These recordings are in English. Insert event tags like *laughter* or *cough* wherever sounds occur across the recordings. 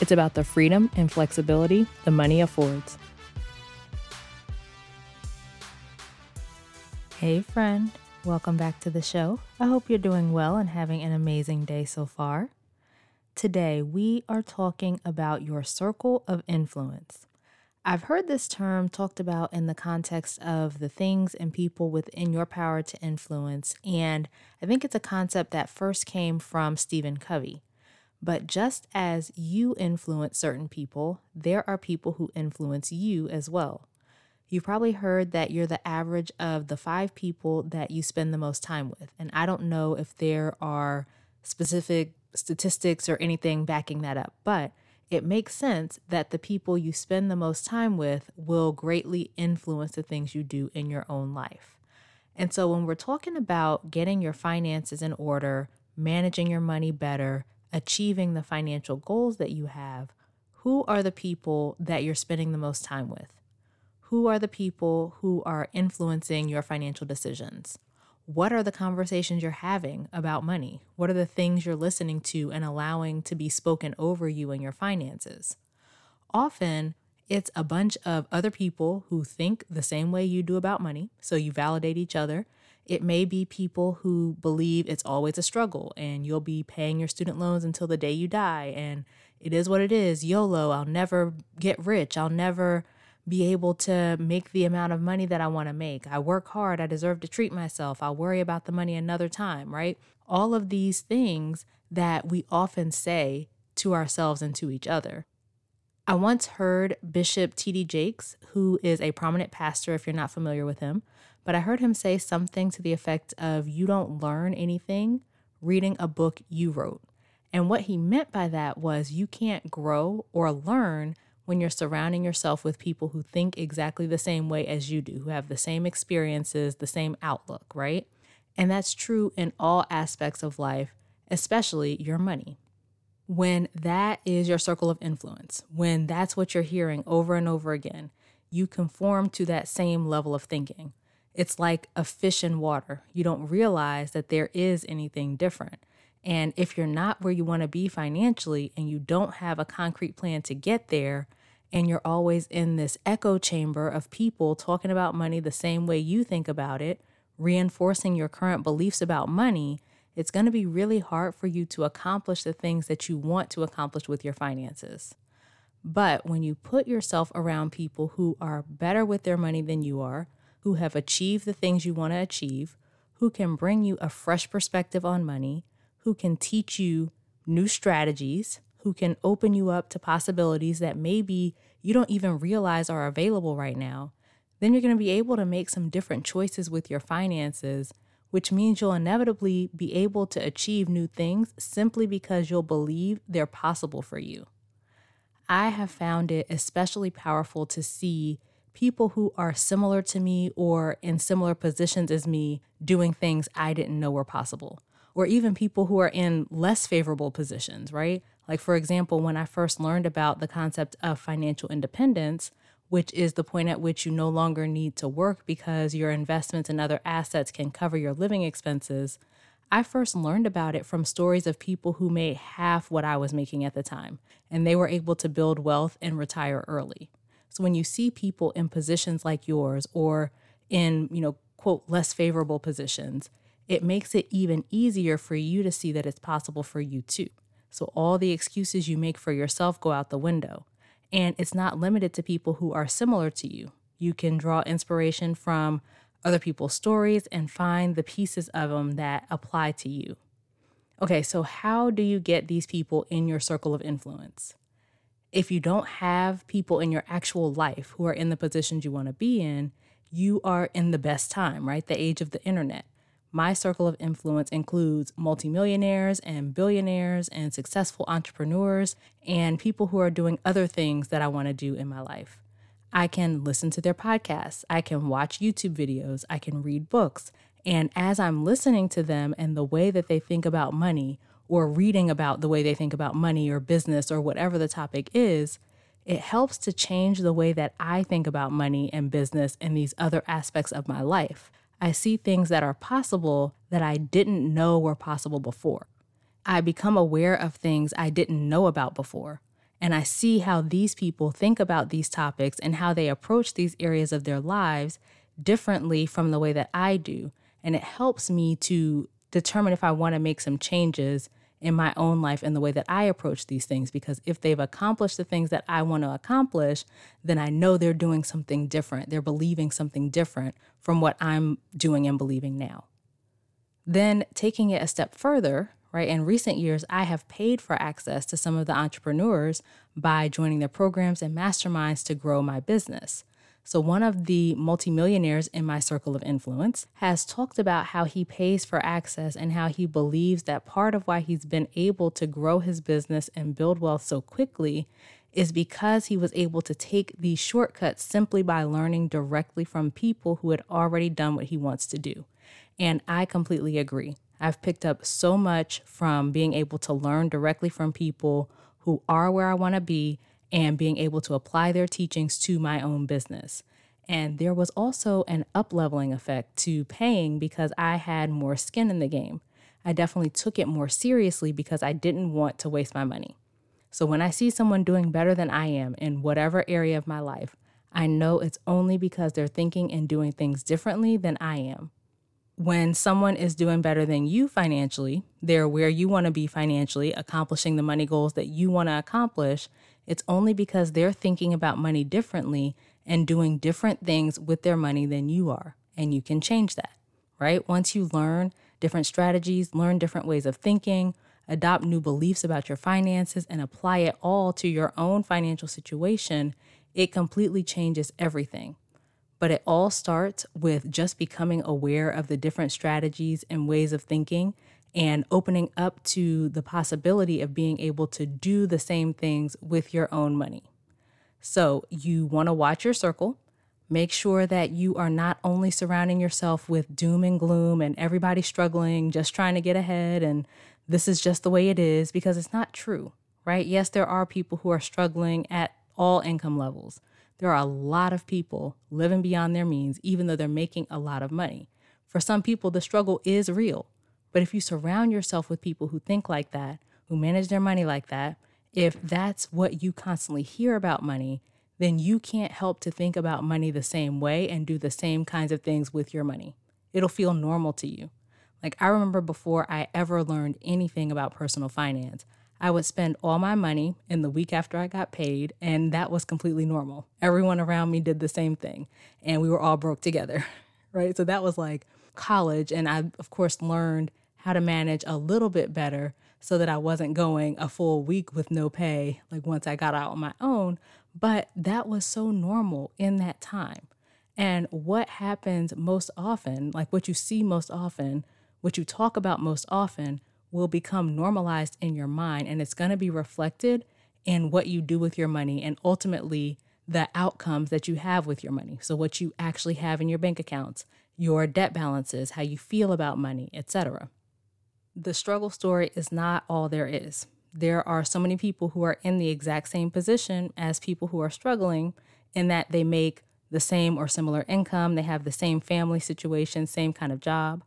it's about the freedom and flexibility the money affords. Hey, friend, welcome back to the show. I hope you're doing well and having an amazing day so far. Today, we are talking about your circle of influence. I've heard this term talked about in the context of the things and people within your power to influence, and I think it's a concept that first came from Stephen Covey. But just as you influence certain people, there are people who influence you as well. You've probably heard that you're the average of the five people that you spend the most time with. And I don't know if there are specific statistics or anything backing that up, but it makes sense that the people you spend the most time with will greatly influence the things you do in your own life. And so when we're talking about getting your finances in order, managing your money better, achieving the financial goals that you have, who are the people that you're spending the most time with? Who are the people who are influencing your financial decisions? What are the conversations you're having about money? What are the things you're listening to and allowing to be spoken over you and your finances? Often, it's a bunch of other people who think the same way you do about money, so you validate each other it may be people who believe it's always a struggle and you'll be paying your student loans until the day you die. And it is what it is YOLO. I'll never get rich. I'll never be able to make the amount of money that I want to make. I work hard. I deserve to treat myself. I'll worry about the money another time, right? All of these things that we often say to ourselves and to each other. I once heard Bishop T.D. Jakes, who is a prominent pastor, if you're not familiar with him, but I heard him say something to the effect of, You don't learn anything reading a book you wrote. And what he meant by that was you can't grow or learn when you're surrounding yourself with people who think exactly the same way as you do, who have the same experiences, the same outlook, right? And that's true in all aspects of life, especially your money. When that is your circle of influence, when that's what you're hearing over and over again, you conform to that same level of thinking. It's like a fish in water. You don't realize that there is anything different. And if you're not where you want to be financially and you don't have a concrete plan to get there, and you're always in this echo chamber of people talking about money the same way you think about it, reinforcing your current beliefs about money, it's going to be really hard for you to accomplish the things that you want to accomplish with your finances. But when you put yourself around people who are better with their money than you are, who have achieved the things you want to achieve, who can bring you a fresh perspective on money, who can teach you new strategies, who can open you up to possibilities that maybe you don't even realize are available right now, then you're going to be able to make some different choices with your finances, which means you'll inevitably be able to achieve new things simply because you'll believe they're possible for you. I have found it especially powerful to see people who are similar to me or in similar positions as me doing things I didn't know were possible, or even people who are in less favorable positions, right? Like, for example, when I first learned about the concept of financial independence, which is the point at which you no longer need to work because your investments and other assets can cover your living expenses. I first learned about it from stories of people who made half what I was making at the time, and they were able to build wealth and retire early. So when you see people in positions like yours or in, you know, quote, less favorable positions, it makes it even easier for you to see that it's possible for you too. So all the excuses you make for yourself go out the window. And it's not limited to people who are similar to you. You can draw inspiration from other people's stories and find the pieces of them that apply to you. Okay, so how do you get these people in your circle of influence? if you don't have people in your actual life who are in the positions you want to be in, you are in the best time, right? The age of the internet. My circle of influence includes multimillionaires and billionaires and successful entrepreneurs and people who are doing other things that I want to do in my life. I can listen to their podcasts, I can watch YouTube videos, I can read books. And as I'm listening to them and the way that they think about money, or reading about the way they think about money or business or whatever the topic is, it helps to change the way that I think about money and business and these other aspects of my life. I see things that are possible that I didn't know were possible before. I become aware of things I didn't know about before. And I see how these people think about these topics and how they approach these areas of their lives differently from the way that I do. And it helps me to determine if I want to make some changes in my own life and the way that I approach these things. Because if they've accomplished the things that I want to accomplish, then I know they're doing something different. They're believing something different from what I'm doing and believing now. Then taking it a step further, right? In recent years, I have paid for access to some of the entrepreneurs by joining their programs and masterminds to grow my business. So, one of the multimillionaires in my circle of influence has talked about how he pays for access and how he believes that part of why he's been able to grow his business and build wealth so quickly is because he was able to take these shortcuts simply by learning directly from people who had already done what he wants to do. And I completely agree. I've picked up so much from being able to learn directly from people who are where I want to be and being able to apply their teachings to my own business. And there was also an up leveling effect to paying because I had more skin in the game. I definitely took it more seriously because I didn't want to waste my money. So when I see someone doing better than I am in whatever area of my life, I know it's only because they're thinking and doing things differently than I am. When someone is doing better than you financially, they're where you want to be financially, accomplishing the money goals that you want to accomplish, it's only because they're thinking about money differently and doing different things with their money than you are. And you can change that, right? Once you learn different strategies, learn different ways of thinking, adopt new beliefs about your finances, and apply it all to your own financial situation, it completely changes everything. But it all starts with just becoming aware of the different strategies and ways of thinking and opening up to the possibility of being able to do the same things with your own money. So, you want to watch your circle. Make sure that you are not only surrounding yourself with doom and gloom and everybody struggling, just trying to get ahead, and this is just the way it is, because it's not true, right? Yes, there are people who are struggling at all income levels. There are a lot of people living beyond their means, even though they're making a lot of money. For some people, the struggle is real. But if you surround yourself with people who think like that, who manage their money like that, if that's what you constantly hear about money, then you can't help to think about money the same way and do the same kinds of things with your money. It'll feel normal to you. Like I remember before I ever learned anything about personal finance, I would spend all my money in the week after I got paid, and that was completely normal. Everyone around me did the same thing, and we were all broke together, *laughs* right? So that was like college, and I, of course, learned how to manage a little bit better so that I wasn't going a full week with no pay, like once I got out on my own. But that was so normal in that time. And what happens most often, like what you see most often, what you talk about most often, will become normalized in your mind and it's going to be reflected in what you do with your money and ultimately the outcomes that you have with your money. So what you actually have in your bank accounts, your debt balances, how you feel about money, etc the struggle story is not all there is. There are so many people who are in the exact same position as people who are struggling in that they make the same or similar income, they have the same family situation, same kind of job,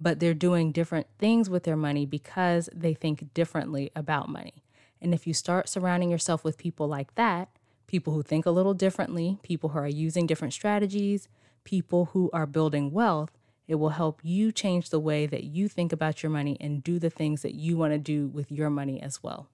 but they're doing different things with their money because they think differently about money. And if you start surrounding yourself with people like that, people who think a little differently, people who are using different strategies, people who are building wealth, it will help you change the way that you think about your money and do the things that you want to do with your money as well.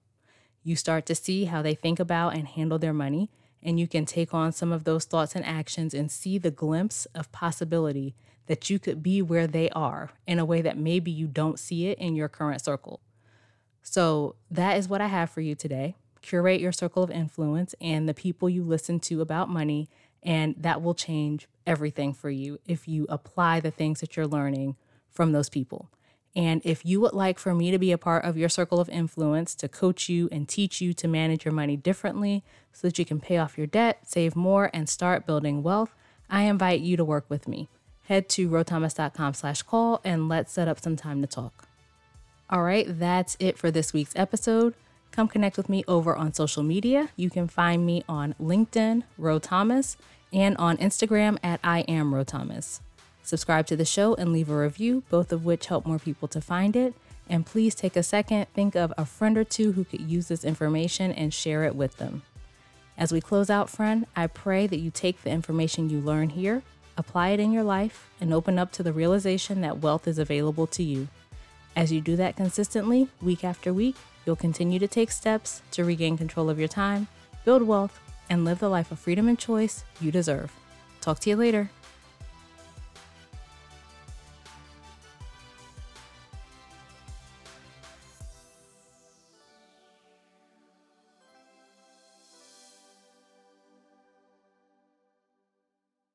You start to see how they think about and handle their money, and you can take on some of those thoughts and actions and see the glimpse of possibility that you could be where they are in a way that maybe you don't see it in your current circle. So, that is what I have for you today. Curate your circle of influence and the people you listen to about money and that will change everything for you if you apply the things that you're learning from those people. And if you would like for me to be a part of your circle of influence to coach you and teach you to manage your money differently so that you can pay off your debt, save more, and start building wealth, I invite you to work with me. Head to rothomas.com slash call and let's set up some time to talk. All right, that's it for this week's episode. Come connect with me over on social media. You can find me on LinkedIn, Ro Thomas, and on Instagram at I am Ro Thomas. Subscribe to the show and leave a review, both of which help more people to find it. And please take a second, think of a friend or two who could use this information and share it with them. As we close out, friend, I pray that you take the information you learn here, apply it in your life, and open up to the realization that wealth is available to you. As you do that consistently, week after week, you'll continue to take steps to regain control of your time, build wealth, and live the life of freedom and choice you deserve. Talk to you later.